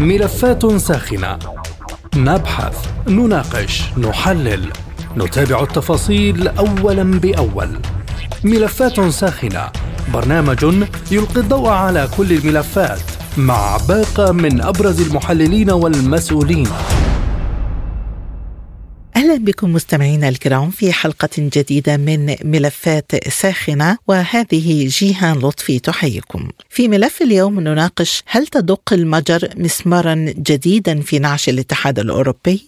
ملفات ساخنة. نبحث نناقش نحلل. نتابع التفاصيل اولا بأول. ملفات ساخنة. برنامج يلقي الضوء على كل الملفات مع باقة من أبرز المحللين والمسؤولين. أهلا بكم مستمعينا الكرام في حلقة جديدة من ملفات ساخنة وهذه جيهان لطفي تحييكم. في ملف اليوم نناقش هل تدق المجر مسمارا جديدا في نعش الاتحاد الأوروبي؟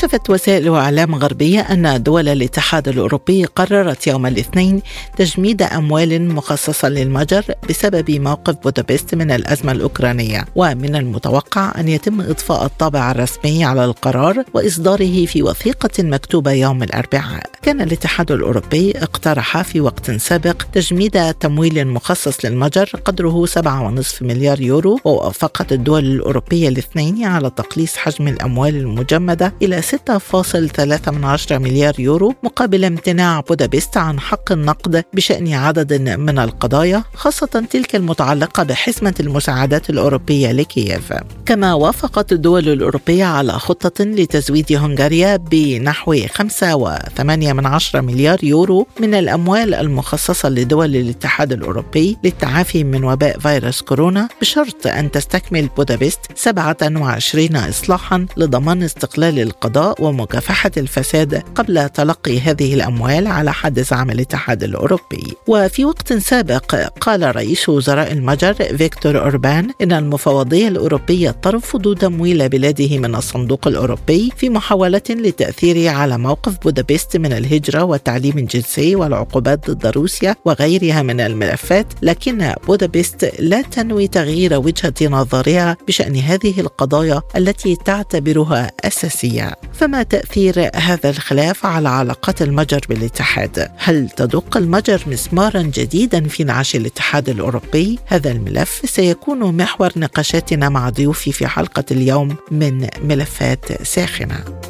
كشفت وسائل إعلام غربية أن دول الاتحاد الأوروبي قررت يوم الاثنين تجميد أموال مخصصة للمجر بسبب موقف بودابست من الأزمة الأوكرانية. ومن المتوقع أن يتم إضفاء الطابع الرسمي على القرار وإصداره في وثيقة مكتوبة يوم الأربعاء. كان الاتحاد الأوروبي اقترح في وقت سابق تجميد تمويل مخصص للمجر قدره 7.5 مليار يورو ووافقت الدول الأوروبية الاثنين على تقليص حجم الأموال المجمدة إلى 6.3 مليار يورو مقابل امتناع بودابست عن حق النقد بشأن عدد من القضايا خاصة تلك المتعلقة بحزمة المساعدات الأوروبية لكييف. كما وافقت الدول الأوروبية على خطة لتزويد هنغاريا بنحو 5.8 مليار يورو من الأموال المخصصة لدول الاتحاد الأوروبي للتعافي من وباء فيروس كورونا بشرط أن تستكمل بودابست 27 إصلاحا لضمان استقلال القضاء ومكافحة الفساد قبل تلقي هذه الأموال على حد زعم الاتحاد الأوروبي. وفي وقت سابق قال رئيس وزراء المجر فيكتور أوربان إن المفوضية الأوروبية ترفض تمويل بلاده من الصندوق الأوروبي في محاولة للتأثير على موقف بودابست من الهجرة والتعليم الجنسي والعقوبات ضد روسيا وغيرها من الملفات لكن بودابست لا تنوي تغيير وجهة نظرها بشأن هذه القضايا التي تعتبرها أساسية. فما تأثير هذا الخلاف على علاقات المجر بالاتحاد؟ هل تدق المجر مسمارا جديدا في نعش الاتحاد الأوروبي؟ هذا الملف سيكون محور نقاشاتنا مع ضيوفي في حلقة اليوم من ملفات ساخنة.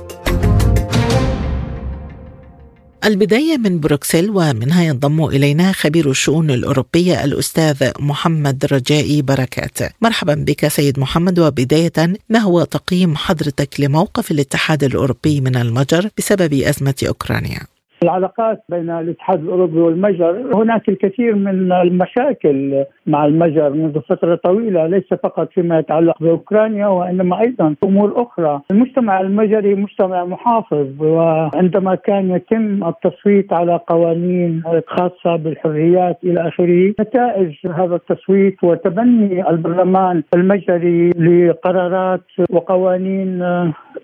البداية من بروكسل ومنها ينضم إلينا خبير الشؤون الأوروبية الأستاذ محمد رجائي بركات مرحبا بك سيد محمد وبداية ما هو تقييم حضرتك لموقف الاتحاد الأوروبي من المجر بسبب أزمة أوكرانيا؟ العلاقات بين الاتحاد الأوروبي والمجر هناك الكثير من المشاكل مع المجر منذ فترة طويلة ليس فقط فيما يتعلق بأوكرانيا وإنما أيضا أمور أخرى، المجتمع المجري مجتمع محافظ وعندما كان يتم التصويت على قوانين خاصة بالحريات إلى آخره، نتائج هذا التصويت وتبني البرلمان المجري لقرارات وقوانين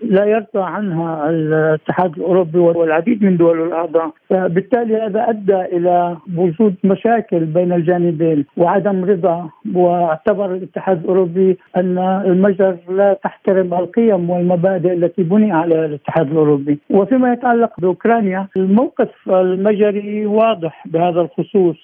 لا يرضى عنها الاتحاد الأوروبي والعديد من دول الأرض الاعضاء بالتالي هذا أدى إلى وجود مشاكل بين الجانبين وعدم رضا. واعتبر الاتحاد الأوروبي أن المجر لا تحترم القيم والمبادئ التي بني عليها الاتحاد الأوروبي. وفيما يتعلق بأوكرانيا الموقف المجري واضح بهذا الخصوص.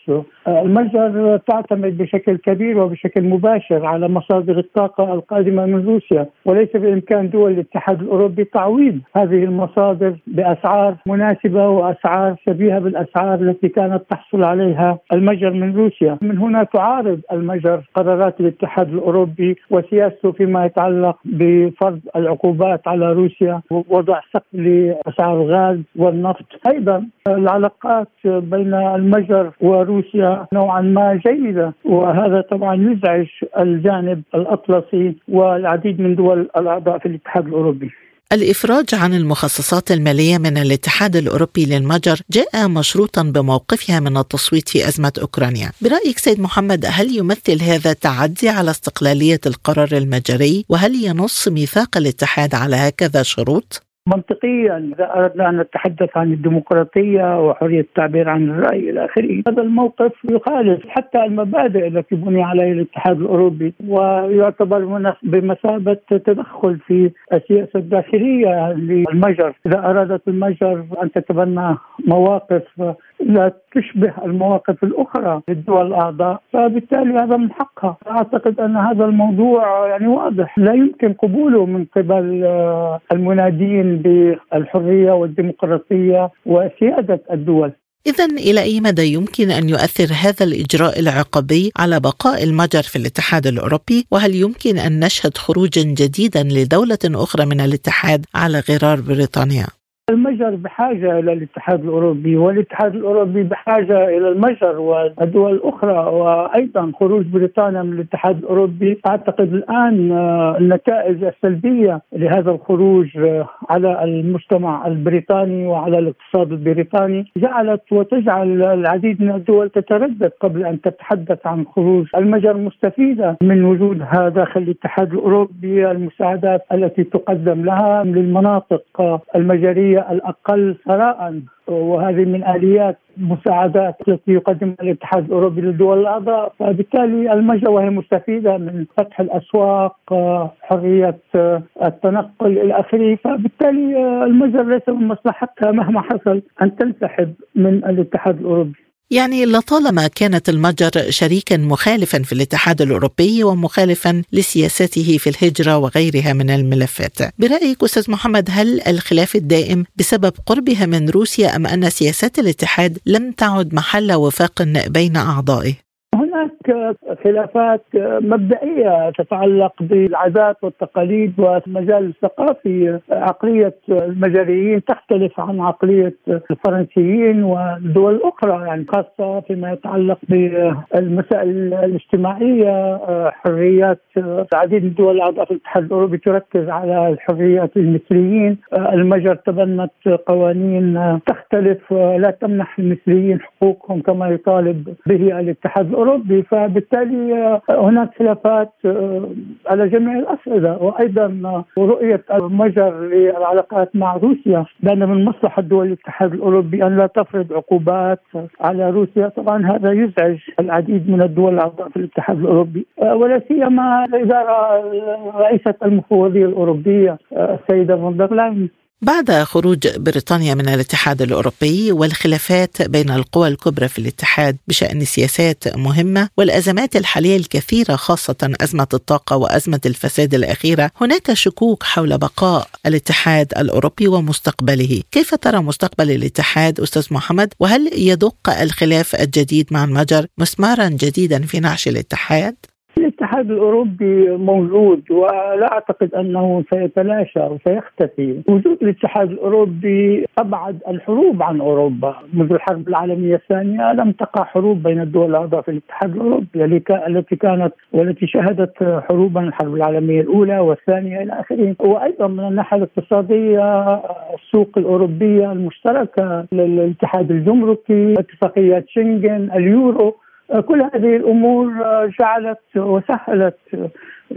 المجر تعتمد بشكل كبير وبشكل مباشر على مصادر الطاقة القادمة من روسيا وليس بإمكان دول الاتحاد الأوروبي تعويض هذه المصادر بأسعار مناسبة واسعار شبيهه بالأسعار التي كانت تحصل عليها المجر من روسيا، من هنا تعارض المجر قرارات الاتحاد الأوروبي وسياسته فيما يتعلق بفرض العقوبات على روسيا ووضع سقف لأسعار الغاز والنفط، أيضا العلاقات بين المجر وروسيا نوعا ما جيدة وهذا طبعا يزعج الجانب الأطلسي والعديد من دول الأعضاء في الاتحاد الأوروبي. الإفراج عن المخصصات المالية من الاتحاد الأوروبي للمجر جاء مشروطا بموقفها من التصويت في أزمة أوكرانيا برأيك سيد محمد هل يمثل هذا تعدي على استقلالية القرار المجري وهل ينص ميثاق الاتحاد على هكذا شروط؟ منطقيا. إذا أردنا أن نتحدث عن الديمقراطية وحرية التعبير عن الرأي إلى آخره، هذا الموقف يخالف حتى المبادئ التي بني عليها الاتحاد الأوروبي ويعتبر بمثابة تدخل في السياسة الداخلية للمجر، إذا أرادت المجر أن تتبنى مواقف لا تشبه المواقف الأخرى للدول الأعضاء فبالتالي هذا من حقها أعتقد أن هذا الموضوع يعني واضح لا يمكن قبوله من قبل آه، المنادين بالحرية والديمقراطية وسيادة الدول إذا إلى أي مدى يمكن أن يؤثر هذا الإجراء العقابي على بقاء المجر في الاتحاد الأوروبي؟ وهل يمكن أن نشهد خروجا جديدا لدولة أخرى من الاتحاد على غرار بريطانيا؟ المجر بحاجة إلى الاتحاد الأوروبي والاتحاد الأوروبي بحاجة إلى المجر والدول الأخرى وأيضا خروج بريطانيا من الاتحاد الأوروبي. أعتقد الآن آه، النتائج السلبية لهذا الخروج آه، على المجتمع البريطاني وعلى الاقتصاد البريطاني جعلت وتجعل العديد من الدول تتردد قبل أن تتحدث عن خروج المجر مستفيدة من وجودها داخل الاتحاد الأوروبي المساعدات التي تقدم لها للمناطق آه، المجريه الأقل ثراء وهذه من آليات مساعدات التي يقدمها الاتحاد الأوروبي للدول الاعضاء فبالتالي المجر وهي مستفيدة من فتح الأسواق حرية التنقل إلى آخره. فبالتالي المجر ليس من مصلحتها مهما حصل أن تنسحب من الاتحاد الأوروبي. يعني لطالما كانت المجر شريكا مخالفا في الاتحاد الأوروبي ومخالفا لسياسته في الهجرة وغيرها من الملفات. برأيك أستاذ محمد هل الخلاف الدائم بسبب قربها من روسيا أم أن سياسات الاتحاد لم تعد محل وفاق بين أعضائه؟ هناك خلافات مبدئية تتعلق بالعادات والتقاليد والمجال الثقافي. عقلية المجريين تختلف عن عقلية الفرنسيين والدول الأخرى يعني خاصة فيما يتعلق بالمسائل الاجتماعية حريات العديد من الدول الأعضاء في الاتحاد الأوروبي تركز على الحريات المثليين. المجر تبنت قوانين تختلف لا تمنح المثليين حقوقهم كما يطالب به الاتحاد الأوروبي. فبالتالي آه، هناك خلافات آه، على جميع الاصعده وأيضا آه، رؤية المجر للعلاقات مع روسيا بان من مصلحة دول الاتحاد الأوروبي أن لا تفرض عقوبات على روسيا. طبعا هذا يزعج العديد من الدول الأعضاء في الاتحاد الأوروبي. ولا سيما الإدارة رئيسة المفوضية الأوروبية السيدة فون بعد خروج بريطانيا من الاتحاد الأوروبي والخلافات بين القوى الكبرى في الاتحاد بشأن سياسات مهمة والأزمات الحالية الكثيرة خاصة أزمة الطاقة وأزمة الفساد الأخيرة، هناك شكوك حول بقاء الاتحاد الأوروبي ومستقبله، كيف ترى مستقبل الاتحاد أستاذ محمد؟ وهل يدق الخلاف الجديد مع المجر مسمارا جديدا في نعش الاتحاد؟ الاتحاد الأوروبي موجود ولا أعتقد أنه سيتلاشى أو سيختفي، وجود الاتحاد الأوروبي أبعد الحروب عن أوروبا، منذ الحرب العالمية الثانية لم تقع حروب بين الدول الأعضاء في الاتحاد الأوروبي التي كانت والتي شهدت حروبا الحرب العالمية الأولى والثانية إلى آخره، وأيضا من الناحية الاقتصادية السوق الأوروبية المشتركة للاتحاد الجمركي، اتفاقيات شنغن، اليورو كل هذه الأمور جعلت وسهلت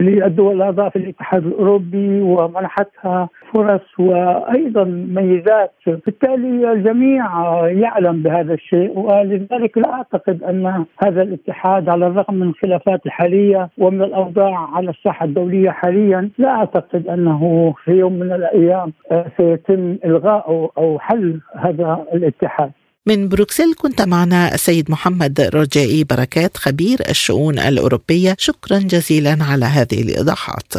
للدول الأعضاء في الاتحاد الأوروبي ومنحتها فرص وأيضا ميزات، بالتالي الجميع يعلم بهذا الشيء ولذلك لا أعتقد أن هذا الاتحاد على الرغم من الخلافات الحالية ومن الأوضاع على الساحة الدولية حاليا، لا أعتقد أنه في يوم من الأيام سيتم الغاء أو حل هذا الاتحاد. من بروكسل كنت معنا السيد محمد رجائي بركات خبير الشؤون الأوروبية. شكرا جزيلا على هذه الإيضاحات.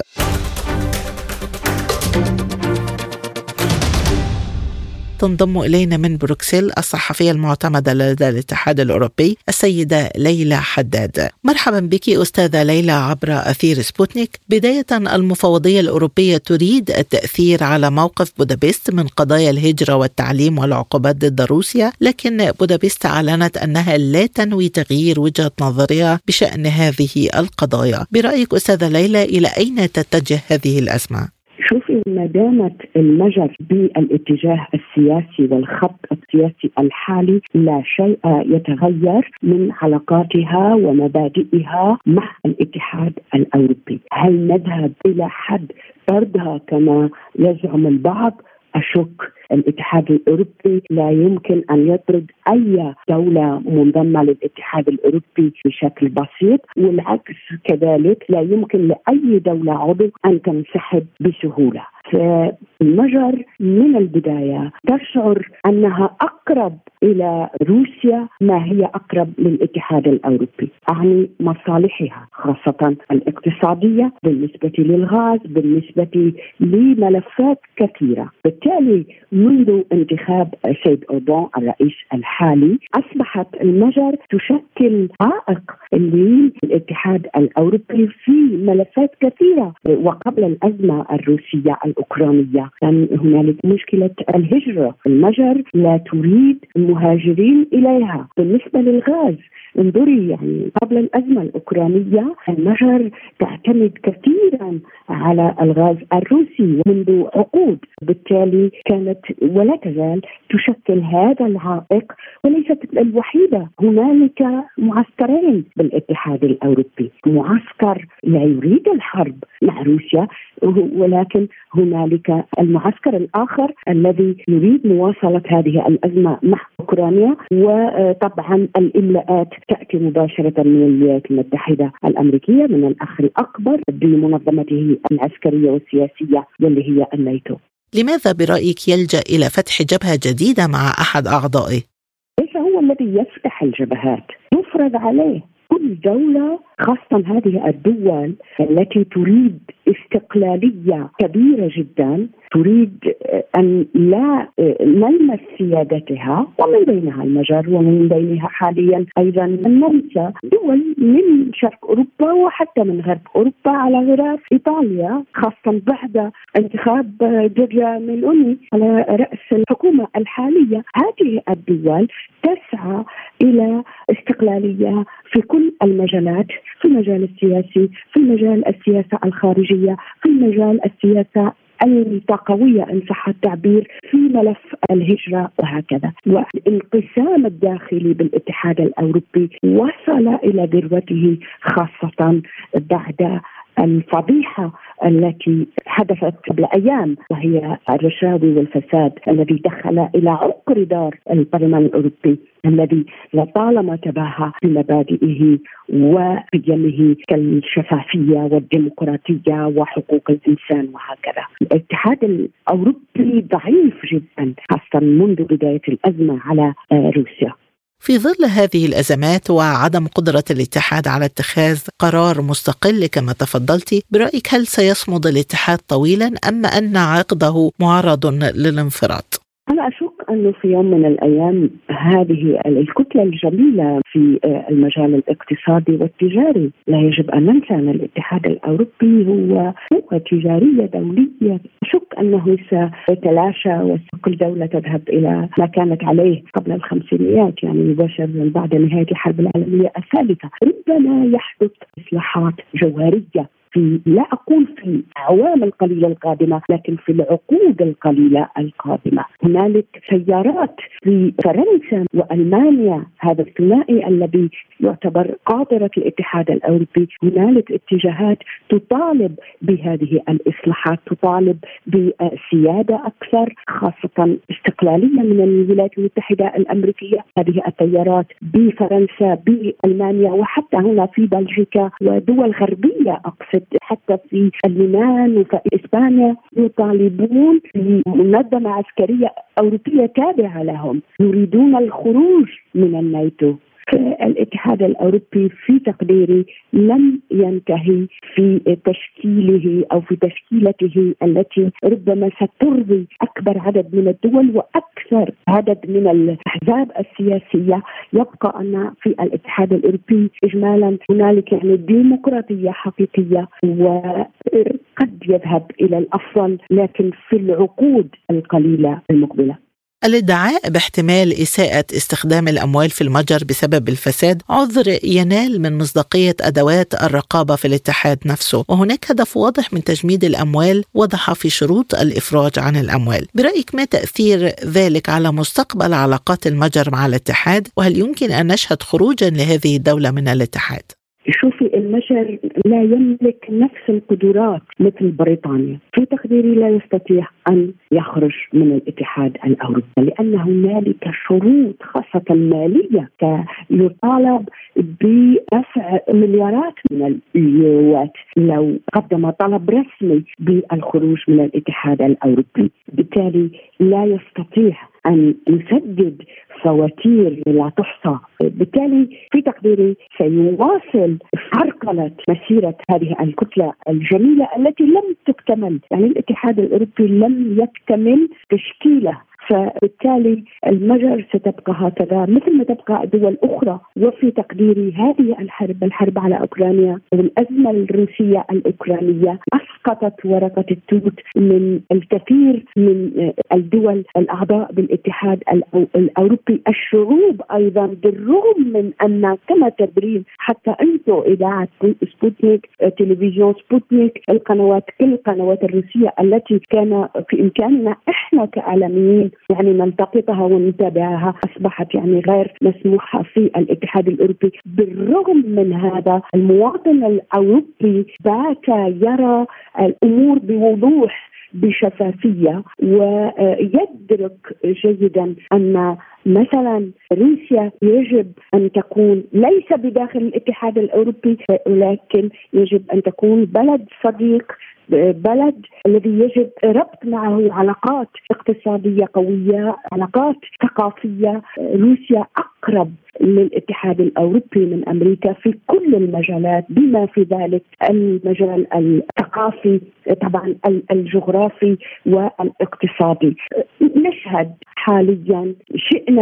تنضم إلينا من بروكسل الصحفية المعتمدة لدى الاتحاد الأوروبي السيدة ليلى حداد. مرحبا بك أستاذة ليلى عبر أثير سبوتنيك. بداية المفوضية الأوروبية تريد التأثير على موقف بودابست من قضايا الهجرة والتعليم والعقوبات ضد روسيا لكن بودابست أعلنت أنها لا تنوي تغيير وجهة نظرها بشأن هذه القضايا. برأيك أستاذة ليلى إلى أين تتجه هذه الأزمة؟ شوفي ما دامت المجر بالاتجاه السياسي والخط السياسي الحالي لا شيء يتغير من علاقاتها ومبادئها مع الاتحاد الأوروبي، هل نذهب إلى حد طردها كما يزعم البعض؟ أشك. الاتحاد الأوروبي لا يمكن أن يطرد أي دولة منضمه للاتحاد الأوروبي بشكل بسيط والعكس كذلك لا يمكن لأي دولة عضو أن تنسحب بسهولة. المجر من البداية تشعر أنها أقرب إلى روسيا ما هي أقرب للاتحاد الأوروبي، أعني مصالحها خاصة الاقتصادية بالنسبة للغاز، بالنسبة لملفات كثيرة، بالتالي منذ انتخاب سيد اردوغان الرئيس الحالي أصبحت المجر تشكل عائق للاتحاد الأوروبي في ملفات كثيرة وقبل الأزمة الروسية الأوكرانية. كان هنالك مشكلة الهجرة، المجر لا تريد المهاجرين إليها، بالنسبة للغاز انظري يعني قبل الأزمة الأوكرانية المجر تعتمد كثيرا على الغاز الروسي منذ عقود. بالتالي كانت ولا تزال تشكل هذا العائق وليست الوحيدة. هنالك معسكرين بالاتحاد الأوروبي. معسكر لا يريد الحرب مع روسيا ولكن هنالك المعسكر الآخر الذي يريد مواصلة هذه الأزمة مع أوكرانيا. وطبعا الإملاءات تأتي مباشرة من الولايات المتحدة الأمريكية من الأخ الأكبر بمنظمته العسكرية والسياسية واللي هي الناتو. لماذا برأيك يلجأ إلى فتح جبهة جديدة مع أحد أعضائه؟ ليس هو الذي يفتح الجبهات، يفرض عليه كل دولة خاصة هذه الدول التي تريد استقلالية كبيرة جدا تريد أن لا نلمس سيادتها ومن بينها المجر ومن بينها حاليا أيضا النمسا دول من شرق أوروبا وحتى من غرب أوروبا على غرار إيطاليا خاصة بعد انتخاب جورجيا ميلوني على رأس الحكومة الحالية. هذه الدول تسعى إلى استقلالية في كل المجالات في المجال السياسي في مجال السياسة الخارجية في مجال السياسة الطاقوية إن صح التعبير في ملف الهجرة وهكذا. والانقسام الداخلي بالاتحاد الأوروبي وصل إلى ذروته خاصة بعد الفضيحة التي حدثت قبل أيام وهي الرشاوي والفساد الذي دخل إلى عقر دار البرلمان الأوروبي الذي لطالما تباهى بمبادئه وقيمه كالشفافية والديمقراطية وحقوق الإنسان وهكذا. الاتحاد الأوروبي ضعيف جدا خاصة منذ بداية الأزمة على روسيا. في ظل هذه الأزمات وعدم قدرة الاتحاد على اتخاذ قرار مستقل كما تفضلت برأيك هل سيصمد الاتحاد طويلا أم أن عقده معرض للانفراط أنا أشك أنه في يوم من الأيام هذه الكتلة الجميلة في المجال الاقتصادي والتجاري لا يجب أن ننسى أن الاتحاد الأوروبي هو قوة تجارية دولية. أشك أنه سيتلاشى وكل دولة تذهب إلى ما كانت عليه قبل الخمسينيات يعني مباشرة بعد نهاية الحرب العالمية الثالثة. ربما يحدث إصلاحات جوهرية في لا أقول في الأعوام القليلة القادمة لكن في العقود القليلة القادمة. هنالك تيارات في فرنسا وألمانيا هذا الثنائي الذي يعتبر قاطرة الاتحاد الأوروبي. هنالك اتجاهات تطالب بهذه الإصلاحات تطالب بسيادة أكثر خاصة استقلالية من الولايات المتحدة الأمريكية. هذه التيارات بفرنسا بألمانيا وحتى هنا في بلجيكا ودول غربية أقصد حتى في اليونان وفي إسبانيا يطالبون بمنظمة عسكرية أوروبية تابعة لهم يريدون الخروج من الناتو. الاتحاد الأوروبي في تقديري لم ينتهي في تشكيله أو في تشكيلته التي ربما سترضي أكبر عدد من الدول وأكثر عدد من الأحزاب السياسية. يبقى أن في الاتحاد الأوروبي اجمالا هنالك يعني ديمقراطية حقيقية وقد يذهب إلى الأفضل لكن في العقود القليلة المقبلة. الادعاء باحتمال إساءة استخدام الأموال في المتجر بسبب الفساد عذر ينال من مصداقية أدوات الرقابة في الاتحاد نفسه. وهناك هدف واضح من تجميد الأموال وضح في شروط الإفراج عن الأموال. برأيك ما تأثير ذلك على مستقبل علاقات المتجر مع الاتحاد؟ وهل يمكن أن نشهد خروجا لهذه الدولة من الاتحاد؟ شوفي المجر لا يملك نفس القدرات مثل بريطانيا. في تقديري لا يستطيع أن يخرج من الاتحاد الأوروبي لأن هنالك شروط خاصة مالية يطالب بدفع مليارات من اليوروات لو قدم طلب رسمي بالخروج من الاتحاد الأوروبي. بالتالي لا يستطيع أن يسدد فواتير لا تحصى. بالتالي في تقديري سيواصل عرقلة مسيرة هذه الكتلة الجميلة التي لم تكتمل. يعني الاتحاد الأوروبي لم يكتمل تشكيلة فبالتالي المجر ستبقى هكذا مثل ما تبقى دول أخرى وفي تقديري هذه الحرب الحرب على أوكرانيا والازمه الروسية الأوكرانية أسقطت ورقة التوت من الكثير من الدول الأعضاء بالاتحاد الأوروبي. الشعوب أيضا بالرغم من أن كما تدرين حتى أنتم إذاعة سبوتنيك تلفزيون سبوتنيك القنوات كل القنوات الروسية التي كان في إمكاننا إحنا كاعلاميين يعني نلتقطها ونتابعها أصبحت يعني غير مسموحة في الاتحاد الأوروبي. بالرغم من هذا المواطن الأوروبي بات يرى الأمور بوضوح بشفافية ويدرك جيدا أن مثلا روسيا يجب أن تكون ليس بداخل الاتحاد الأوروبي ولكن يجب أن تكون بلد صديق بلد الذي يجب ربط معه علاقات اقتصادية قوية، علاقات ثقافية، روسيا أقرب للاتحاد الأوروبي من أمريكا في كل المجالات بما في ذلك المجال الثقافي طبعا الجغرافي والإقتصادي. نشهد حاليا شئنا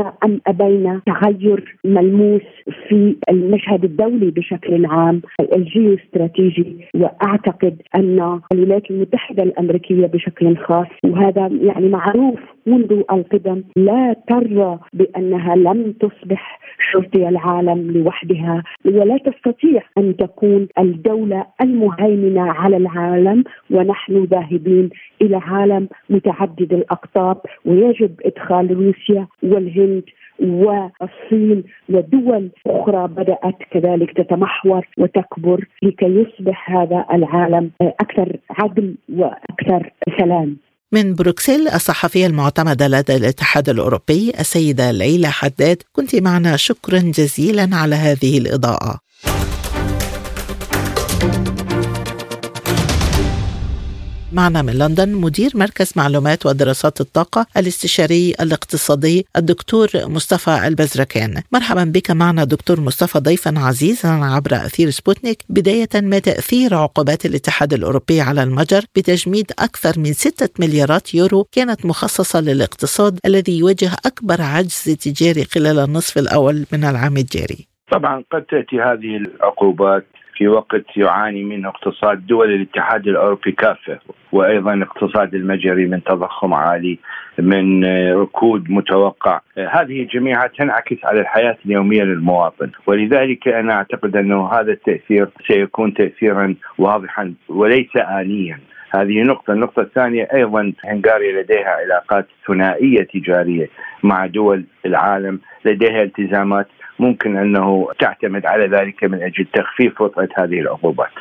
أبينا تغير ملموس في المشهد الدولي بشكل عام الجيوستراتيجي وأعتقد أن الولايات المتحدة الأمريكية بشكل خاص وهذا يعني معروف منذ القدم لا ترى بأنها لم تصبح شرطي العالم لوحدها ولا تستطيع أن تكون الدولة المهيمنه على العالم ونحن ذاهبين إلى عالم متعدد الأقطاب ويجب إدخال روسيا والهند والصين ودول أخرى بدأت كذلك تتمحور وتكبر لكي يصبح هذا العالم أكثر عدل وأكثر سلام. من بروكسل الصحفية المعتمدة لدى الاتحاد الأوروبي السيدة ليلى حداد كنت معنا. شكرا جزيلا على هذه الإضاءة. معنا من لندن مدير مركز معلومات ودراسات الطاقة الاستشاري الاقتصادي الدكتور مصطفى البزركان. مرحبا بك معنا دكتور مصطفى ضيفا عزيزا عبر أثير سبوتنيك بداية ما تأثير عقوبات الاتحاد الأوروبي على المجر بتجميد أكثر من ستة مليارات يورو كانت مخصصة للاقتصاد الذي يواجه أكبر عجز تجاري خلال النصف الأول من العام الجاري. طبعا قد تأتي هذه العقوبات في وقت يعاني منه اقتصاد دول الاتحاد الأوروبي كافة وأيضا الاقتصاد المجري من تضخم عالي من ركود متوقع. هذه جميعها تنعكس على الحياة اليومية للمواطن. ولذلك أنا أعتقد انه هذا التأثير سيكون تاثيرا واضحا وليس انيا. هذه نقطة، النقطة الثانية أيضا هنغاريا لديها علاقات ثنائية تجارية مع دول العالم، لديها التزامات ممكن أنه تعتمد على ذلك من أجل تخفيف وطأة هذه العقوبات.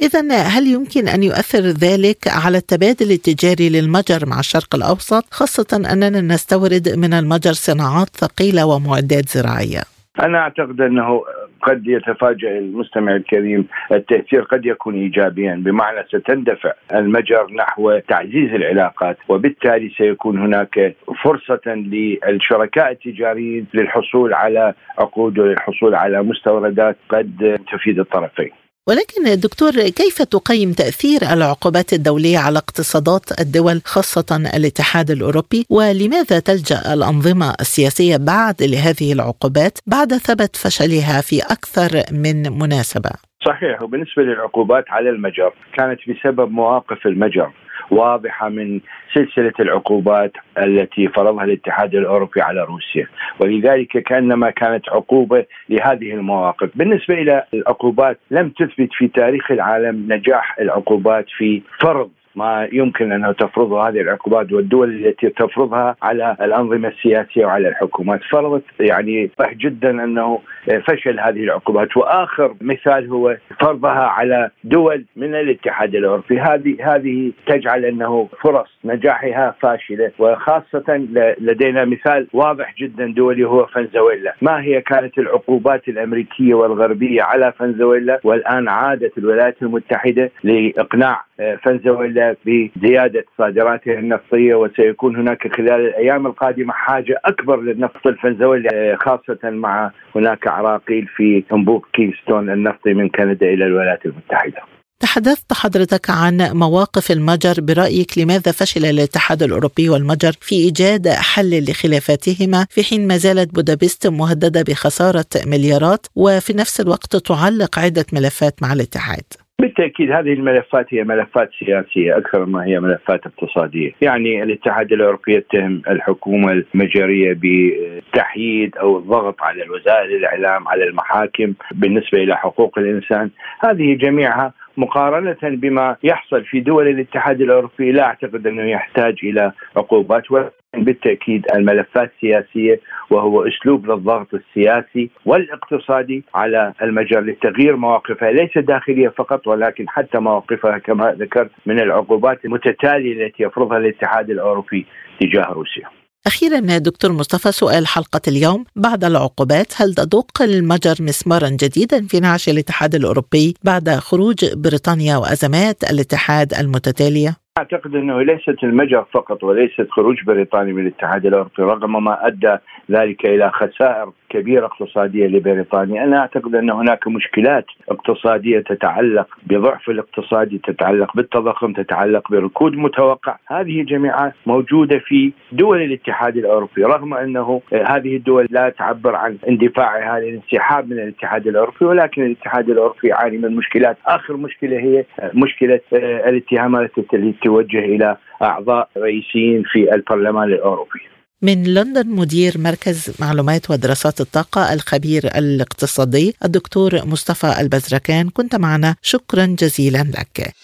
إذا هل يمكن أن يؤثر ذلك على التبادل التجاري للمجر مع الشرق الأوسط خاصة أننا نستورد من المجر صناعات ثقيلة ومعدات زراعية؟ أنا أعتقد أنه قد يتفاجأ المستمع الكريم التأثير قد يكون إيجابيا بمعنى ستندفع المجر نحو تعزيز العلاقات وبالتالي سيكون هناك فرصة للشركاء التجاريين للحصول على عقود وللحصول على مستوردات قد تفيد الطرفين. ولكن دكتور كيف تقيم تأثير العقوبات الدولية على اقتصادات الدول خاصة الاتحاد الأوروبي ولماذا تلجأ الأنظمة السياسية بعد لهذه العقوبات بعد ثبت فشلها في أكثر من مناسبة؟ صحيح وبالنسبة للعقوبات على المجر كانت بسبب مواقف المجر واضحة من سلسلة العقوبات التي فرضها الاتحاد الأوروبي على روسيا، ولذلك كأنما كانت عقوبة لهذه المواقف، بالنسبة إلى العقوبات لم تثبت في تاريخ العالم نجاح العقوبات في فرض ما يمكن انه تفرضه هذه العقوبات والدول التي تفرضها على الأنظمة السياسية وعلى الحكومات. فرضت يعني واضح جدا أنه فشل هذه العقوبات. وآخر مثال هو فرضها على دول من الاتحاد الأوروبي. هذه هذه تجعل أنه فرص نجاحها فاشلة. وخاصة لدينا مثال واضح جدا دولي هو فنزويلا. ما هي كانت العقوبات الأمريكية والغربية على فنزويلا؟ والآن عادت الولايات المتحدة لإقناع فنزويلا بزيادة صادراتها النفطية وسيكون هناك خلال الأيام القادمة حاجة أكبر للنفط الفنزويلي خاصة مع هناك عراقيل في انبوب كيستون النفطي من كندا إلى الولايات المتحدة. تحدثت حضرتك عن مواقف المجر برأيك لماذا فشل الاتحاد الأوروبي والمجر في إيجاد حل لخلافاتهما في حين ما زالت بودابست مهددة بخسارة مليارات وفي نفس الوقت تعلق عدة ملفات مع الاتحاد بالتأكيد هذه الملفات هي ملفات سياسية أكثر ما هي ملفات اقتصادية، يعني الاتحاد الأوروبي يتهم الحكومة المجرية بالتحييد أو الضغط على وسائل الإعلام على المحاكم بالنسبة إلى حقوق الإنسان، هذه جميعها مقارنة بما يحصل في دول الاتحاد الأوروبي لا أعتقد أنه يحتاج إلى عقوبات. ولكن بالتأكيد الملفات سياسية وهو أسلوب للضغط السياسي والاقتصادي على المجر لتغيير مواقفها ليس داخلية فقط ولكن حتى مواقفها كما ذكرت من العقوبات المتتالية التي يفرضها الاتحاد الأوروبي تجاه روسيا أخيرا دكتور مصطفى سؤال حلقة اليوم بعد العقوبات هل تدق المجر مسمارا جديدا في نعش الاتحاد الأوروبي بعد خروج بريطانيا وأزمات الاتحاد المتتالية؟ أعتقد أنه ليست المجر فقط وليست خروج بريطانيا من الاتحاد الأوروبي رغم ما أدى ذلك إلى خسائر كبيرة اقتصادية لبريطانيا، أنا أعتقد أن هناك مشكلات اقتصادية تتعلق بضعف الاقتصادي، تتعلق بالتضخم، تتعلق بركود متوقع، هذه جميعها موجودة في دول الاتحاد الأوروبي، رغم أنه هذه الدول لا تعبر عن اندفاعها للانسحاب من الاتحاد الأوروبي، ولكن الاتحاد الأوروبي يعاني من مشكلات، آخر مشكلة هي مشكلة الاتهامات التي توجه إلى أعضاء رئيسيين في البرلمان الأوروبي. من لندن مدير مركز معلومات ودراسات الطاقة الخبير الاقتصادي الدكتور مصطفى البزركان كنت معنا شكرا جزيلا لك.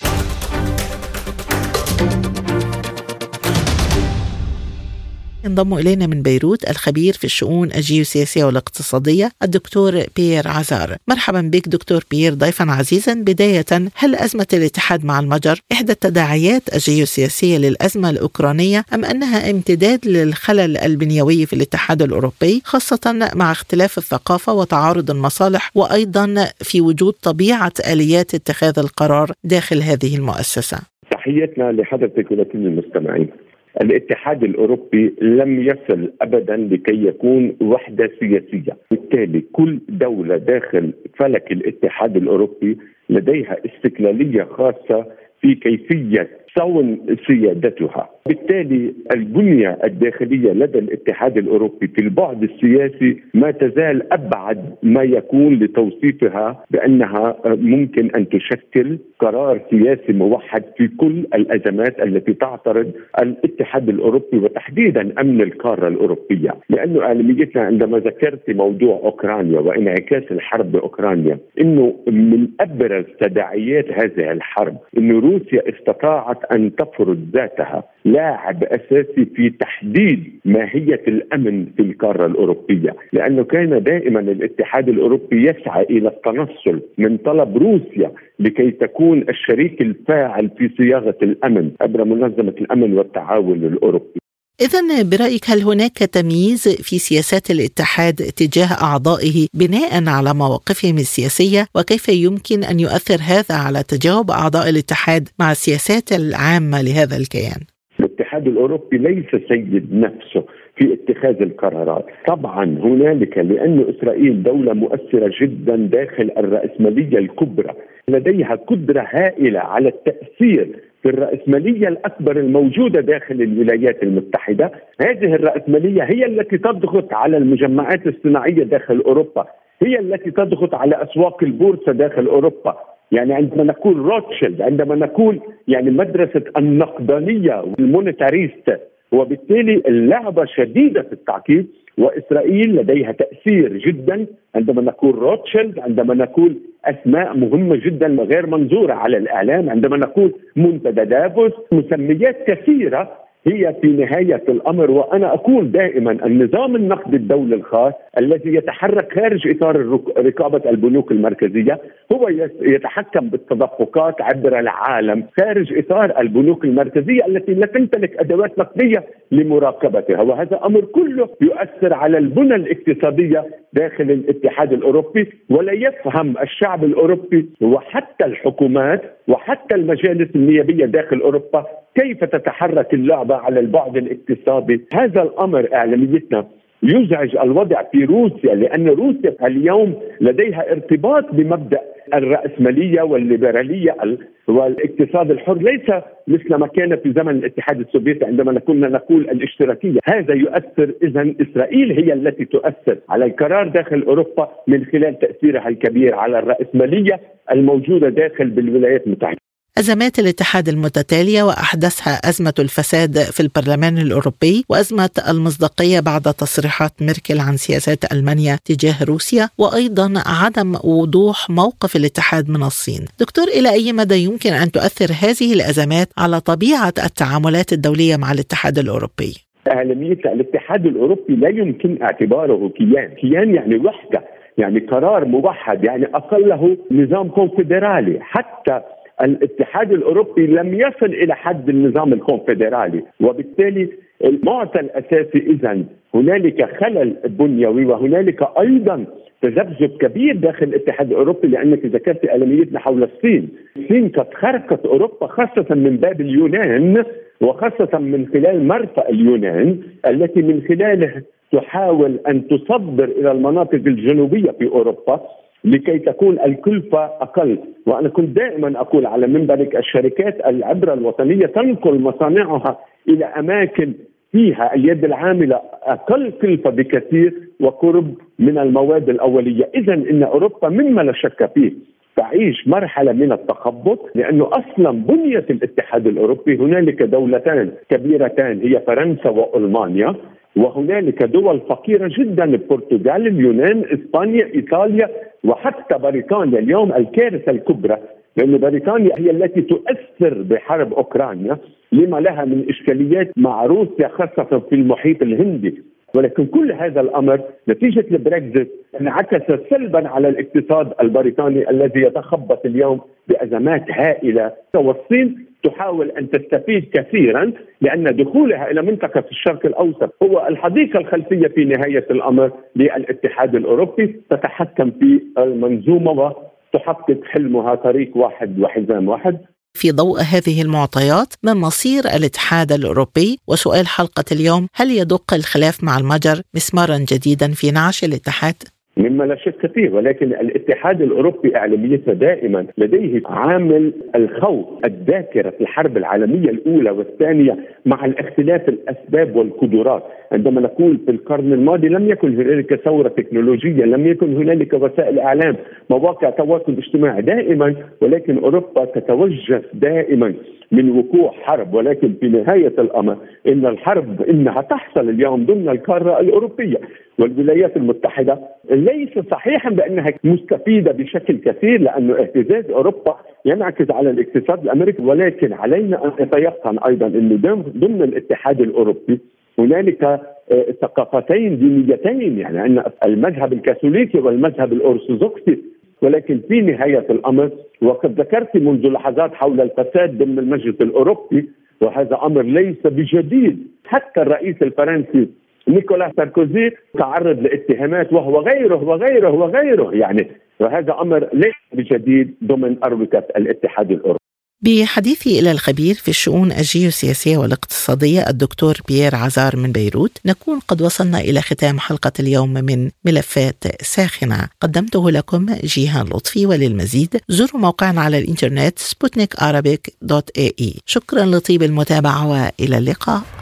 ينضم إلينا من بيروت الخبير في الشؤون الجيوسياسية والاقتصادية الدكتور بيير عزار. مرحبا بك دكتور بيير ضيفا عزيزا. بداية هل أزمة الاتحاد مع المجر إحدى التداعيات الجيوسياسية للأزمة الأوكرانية أم أنها امتداد للخلل البنيوي في الاتحاد الأوروبي خاصة مع اختلاف الثقافة وتعارض المصالح وأيضا في وجود طبيعة آليات اتخاذ القرار داخل هذه المؤسسة؟ تحياتنا لحضرتك ولكل المستمعين. الاتحاد الأوروبي لم يصل ابدا لكي يكون وحدة سياسية، بالتالي كل دولة داخل فلك الاتحاد الأوروبي لديها استقلالية خاصة في كيفية صون سيادتها. بالتالي البنية الداخلية لدى الاتحاد الأوروبي في البعد السياسي ما تزال أبعد ما يكون لتوصيفها بأنها ممكن أن تشكل قرار سياسي موحد في كل الأزمات التي تعترض الاتحاد الأوروبي وتحديدا أمن القارة الأوروبية. لأنه عالميتنا عندما ذكرت موضوع أوكرانيا وانعكاس الحرب بأوكرانيا أنه من أبرز تداعيات هذه الحرب أن روسيا استطاعت أن تفرض ذاتها لاعب أساسي في تحديد ماهية الأمن في القارة الأوروبية، لأنه كان دائما الاتحاد الأوروبي يسعى إلى التنصل من طلب روسيا لكي تكون الشريك الفاعل في صياغة الأمن عبر منظمة الأمن والتعاون الأوروبي. إذا برأيك هل هناك تمييز في سياسات الاتحاد تجاه أعضائه بناء على مواقفهم السياسية وكيف يمكن أن يؤثر هذا على تجاوب أعضاء الاتحاد مع السياسات العامة لهذا الكيان؟ الاتحاد الأوروبي ليس سيد نفسه في اتخاذ القرارات طبعا هنالك لأن إسرائيل دولة مؤثرة جدا داخل الرأسمالية الكبرى لديها قدرة هائلة على التأثير في الرأسمالية الأكبر الموجودة داخل الولايات المتحدة. هذه الرأسمالية هي التي تضغط على المجمعات الصناعية داخل أوروبا. هي التي تضغط على أسواق البورصة داخل أوروبا. يعني عندما نقول روتشيلد عندما نقول يعني مدرسة النقدانية وال monetarist وبالتالي اللعبة شديدة في التعقيد وإسرائيل لديها تأثير جدا عندما نقول روتشيلد عندما نقول أسماء مهمة جدا غير منظورة على الإعلام عندما نقول منتدى دافوس مسميات كثيرة هي في نهاية الأمر وأنا أقول دائما النظام النقد الدولي الخاص الذي يتحرك خارج إطار رقابة البنوك المركزية هو يتحكم بالتدفقات عبر العالم خارج إطار البنوك المركزية التي لا تمتلك أدوات نقدية لمراقبتها وهذا أمر كله يؤثر على البنى الاقتصادية داخل الاتحاد الأوروبي ولا يفهم الشعب الأوروبي وحتى الحكومات وحتى المجالس النيابية داخل أوروبا كيف تتحرك اللعبة على البعد الاقتصادي؟ هذا الأمر إعلاميتنا يزعج الوضع في روسيا لأن روسيا اليوم لديها ارتباط بمبدأ الرأسمالية والليبرالية والاقتصاد الحر. ليس مثل ما كان في زمن الاتحاد السوفيتي عندما كنا نقول الاشتراكية. هذا يؤثر إذا إسرائيل هي التي تؤثر على القرار داخل أوروبا من خلال تأثيرها الكبير على الرأسمالية الموجودة داخل بالولايات المتحدة. أزمات الاتحاد المتتالية وأحدثها أزمة الفساد في البرلمان الأوروبي وأزمة المصداقية بعد تصريحات ميركل عن سياسات ألمانيا تجاه روسيا وأيضا عدم وضوح موقف الاتحاد من الصين. دكتور إلى أي مدى يمكن أن تؤثر هذه الأزمات على طبيعة التعاملات الدولية مع الاتحاد الأوروبي؟ أهمية الاتحاد الأوروبي لا يمكن اعتباره كيان. كيان يعني وحدة يعني قرار موحد يعني أقله نظام كونفدرالي. حتى الاتحاد الأوروبي لم يصل إلى حد النظام الكونفدرالي وبالتالي المعطى الأساسي اذا هنالك خلل بنيوي وهنالك أيضا تذبذب كبير داخل الاتحاد الأوروبي لأنك ذكرت ألميتنا حول الصين، الصين قد خرقت أوروبا خاصة من باب اليونان وخاصة من خلال مرفأ اليونان التي من خلاله تحاول أن تصدر إلى المناطق الجنوبية في أوروبا. لكي تكون الكلفة أقل. وأنا كنت دائما أقول على منبرك الشركات العبرة الوطنية تنقل مصانعها إلى أماكن فيها اليد العاملة أقل كلفة بكثير وقرب من المواد الأولية. إذا إن أوروبا مما لا شك فيه تعيش مرحلة من التخبط لأنه أصلا بنية الاتحاد الأوروبي هنالك دولتان كبيرتان هي فرنسا وألمانيا. وهنالك دول فقيرة جدا البرتغال اليونان إسبانيا إيطاليا وحتى بريطانيا. اليوم الكارثة الكبرى لأن بريطانيا هي التي تؤثر بحرب أوكرانيا لما لها من إشكاليات مع روسيا خاصة في المحيط الهندي. ولكن كل هذا الأمر نتيجة البريكزيت انعكس سلبا على الاقتصاد البريطاني الذي يتخبط اليوم بأزمات هائلة. والصين تحاول أن تستفيد كثيرا لأن دخولها إلى منطقة الشرق الأوسط هو الحديقة الخلفية في نهاية الأمر للاتحاد الأوروبي. تتحكم في المنظومة وتحقق حلمها طريق واحد وحزام واحد. في ضوء هذه المعطيات ما مصير الاتحاد الأوروبي. وسؤال حلقة اليوم هل يدق الخلاف مع المجر مسمارا جديدا في نعش الاتحاد؟ مما لا شك فيه ولكن الاتحاد الأوروبي إعلاميته دائما لديه عامل الخوف الذاكرة في الحرب العالمية الأولى والثانية مع الاختلاف الأسباب والقدرات، عندما نقول في القرن الماضي لم يكن هنالك ثورة تكنولوجية، لم يكن هنالك وسائل إعلام، مواقع تواصل اجتماعي دائما ولكن أوروبا تتوجس دائما من وقوع حرب. ولكن في نهاية الأمر إن الحرب إنها تحصل اليوم ضمن القارة الأوروبية. والولايات المتحدة ليس صحيحا بأنها مستفيدة بشكل كثير لأنه اهتزاز أوروبا ينعكس على الاقتصاد الأمريكي ولكن علينا أن نتيقن أيضا انه ضمن الاتحاد الأوروبي هنالك آه، ثقافتين دينيتين يعني أن المذهب الكاثوليكي والمذهب الأرثوذكسي ولكن في نهاية الأمر وقد ذكرت منذ لحظات حول الفساد ضمن المجلس الأوروبي وهذا أمر ليس بجديد. حتى الرئيس الفرنسي نيكولا ساركوزي تعرض لاتهامات وهو غيره وغيره وغيره. يعني وهذا أمر ليس بجديد ضمن أروقة الاتحاد الأوروبي. بحديثي إلى الخبير في الشؤون الجيوسياسية والاقتصادية الدكتور بيير عزار من بيروت نكون قد وصلنا إلى ختام حلقة اليوم من ملفات ساخنة. قدمته لكم جيهان لطفي وللمزيد. زوروا موقعنا على الإنترنت سبوتنيك دوت اي إي. شكرا لطيب المتابعة وإلى اللقاء.